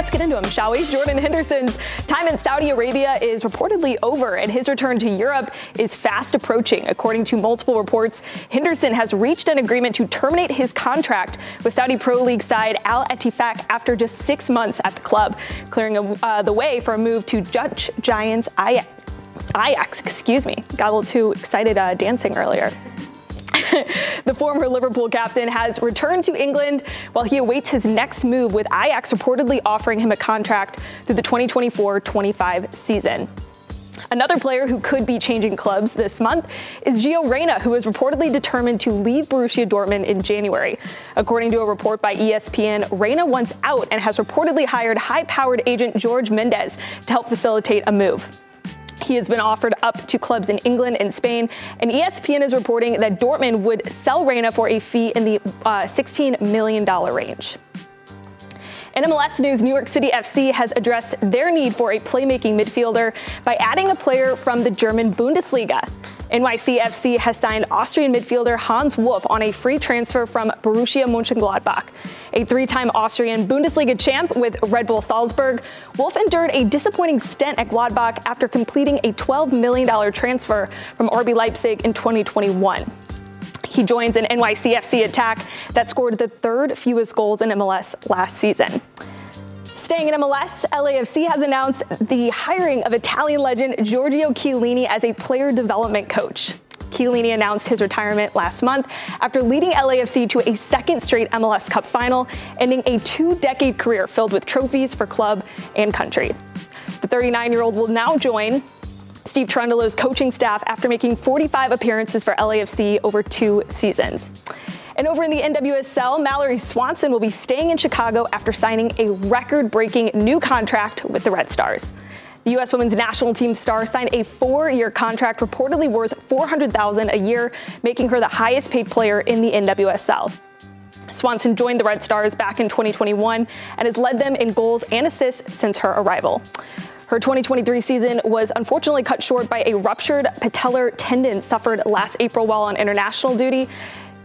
Let's get into him, shall we? Jordan Henderson's time in Saudi Arabia is reportedly over, and his return to Europe is fast approaching. According to multiple reports, Henderson has reached an agreement to terminate his contract with Saudi Pro League side Al Ettifaq after just six months at the club, clearing uh, the way for a move to Dutch Giants Ajax. Ajax, excuse me. Got a little too excited uh, dancing earlier. the former Liverpool captain has returned to England while he awaits his next move, with Ajax reportedly offering him a contract through the 2024 25 season. Another player who could be changing clubs this month is Gio Reyna, who is reportedly determined to leave Borussia Dortmund in January. According to a report by ESPN, Reyna wants out and has reportedly hired high powered agent George Mendes to help facilitate a move. He has been offered up to clubs in England and Spain, and ESPN is reporting that Dortmund would sell Reyna for a fee in the uh, $16 million range. In MLS news, New York City FC has addressed their need for a playmaking midfielder by adding a player from the German Bundesliga. NYCFC has signed Austrian midfielder Hans Wolf on a free transfer from Borussia Mönchengladbach. A three time Austrian Bundesliga champ with Red Bull Salzburg, Wolf endured a disappointing stint at Gladbach after completing a $12 million transfer from RB Leipzig in 2021. He joins an NYCFC attack that scored the third fewest goals in MLS last season. Staying in MLS, LAFC has announced the hiring of Italian legend Giorgio Chiellini as a player development coach. Chiellini announced his retirement last month after leading LAFC to a second straight MLS Cup final, ending a two decade career filled with trophies for club and country. The 39 year old will now join Steve Cherundolo's coaching staff after making 45 appearances for LAFC over two seasons. And over in the NWSL, Mallory Swanson will be staying in Chicago after signing a record breaking new contract with the Red Stars. The U.S. women's national team star signed a four-year contract reportedly worth $400,000 a year, making her the highest paid player in the NWSL. Swanson joined the Red Stars back in 2021 and has led them in goals and assists since her arrival. Her 2023 season was unfortunately cut short by a ruptured patellar tendon suffered last April while on international duty.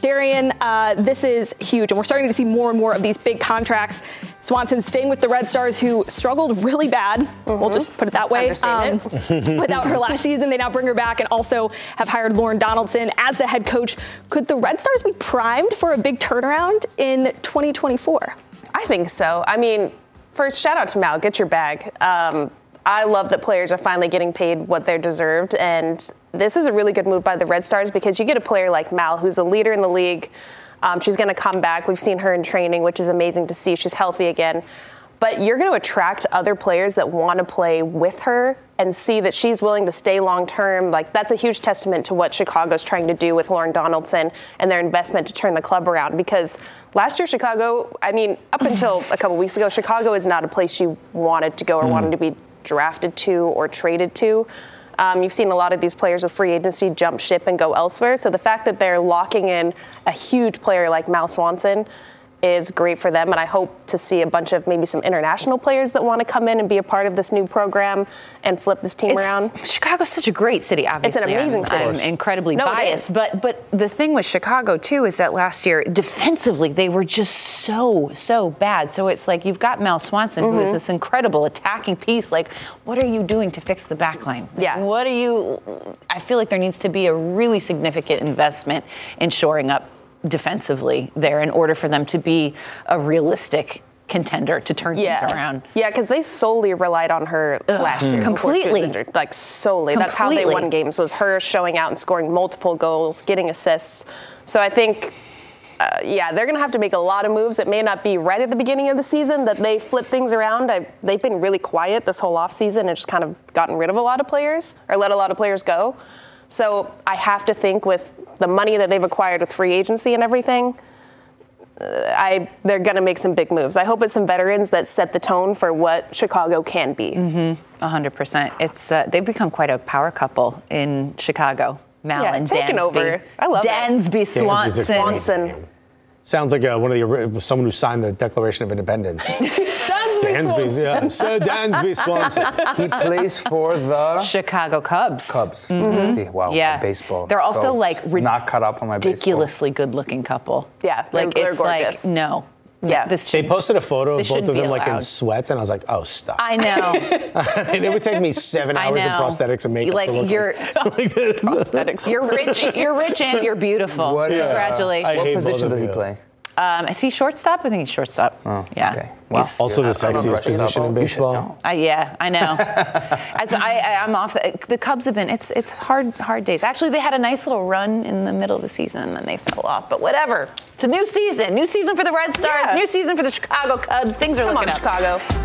Darian, uh, this is huge, and we're starting to see more and more of these big contracts. Swanson staying with the Red Stars, who struggled really bad. Mm-hmm. We'll just put it that way. Um, without her last season, they now bring her back and also have hired Lorne Donaldson as the head coach. Could the Red Stars be primed for a big turnaround in 2024? I think so. I mean, first, shout out to Mal. Get your bag. Um, I love that players are finally getting paid what they're deserved, and this is a really good move by the Red Stars because you get a player like Mal, who's a leader in the league. Um, she's going to come back. We've seen her in training, which is amazing to see. She's healthy again. But you're going to attract other players that want to play with her and see that she's willing to stay long term. Like, that's a huge testament to what Chicago's trying to do with Lorne Donaldson and their investment to turn the club around. Because last year, Chicago, I mean, up until a couple weeks ago, Chicago is not a place you wanted to go or mm. wanted to be drafted to or traded to. Um, you've seen a lot of these players with free agency jump ship and go elsewhere. So the fact that they're locking in a huge player like Mal Swanson is great for them. And I hope to see a bunch of maybe some international players that want to come in and be a part of this new program and flip this team It's- around. Chicago's such a great city. Obviously, It's an amazing I'm, city. I'm incredibly No, biased, but but the thing with Chicago too is that last year defensively they were just so so bad. So it's like you've got Mal Swanson, who is Mhm. this incredible attacking piece. Like, what are you doing to fix the back line? Yeah. What are you? I feel like there needs to be a really significant investment in shoring up defensively there in order for them to be a realistic contender to turn Yeah. things around. Yeah, because they solely relied on her last year. Completely. injured. Like solely. That's how they won games was her showing out and scoring multiple goals, getting assists. So I think uh, yeah, they're going to have to make a lot of moves. It may not be right at the beginning of the season that they flip things around. I, they've been really quiet this whole offseason and just kind of gotten rid of a lot of players or let a lot of players go. So I have to think with the money that they've acquired with free agency and everything, uh, I they're going to make some big moves. I hope it's some veterans that set the tone for what Chicago can be. Mm-hmm. hundred percent. It's uh, they've become quite a power couple in Chicago. Mal Yeah, and taking Dansby. over. I love it. Dansby Dansby's Swanson. Swanson. Sounds like uh, one of the someone who signed the Declaration of Independence. Dansby Dansby, yeah, Sir Dansby Swanson. He plays for the Chicago Cubs. Cubs. Mhm. See, wow, Yeah. baseball. They're also So like not cut up on my baseball. ridiculously good-looking couple. Yeah, like they're- it's they're like no. Yeah. This They posted a photo of both of them like in sweats, and I was like, "Oh, stop!" I know. and it would take me seven hours of prosthetics and makeup Like to look you're, like this. Prosthetics. you're rich. You're rich and you're beautiful. What, uh, Congratulations. I What position does he play? Um, is he shortstop? I think he's shortstop. Oh, yeah. okay. Wow. He's- Also, the I don't know sexiest brushing it up. position in you should baseball. know. Uh, yeah, I know. I, I, I'm off. The, the Cubs have been. It's it's hard hard days. Actually, they had a nice little run in the middle of the season, and then they fell off. But whatever. It's a new season. New season for the Red Stars. Yeah. New season for the Chicago Cubs. Things are Come on, looking up. Chicago.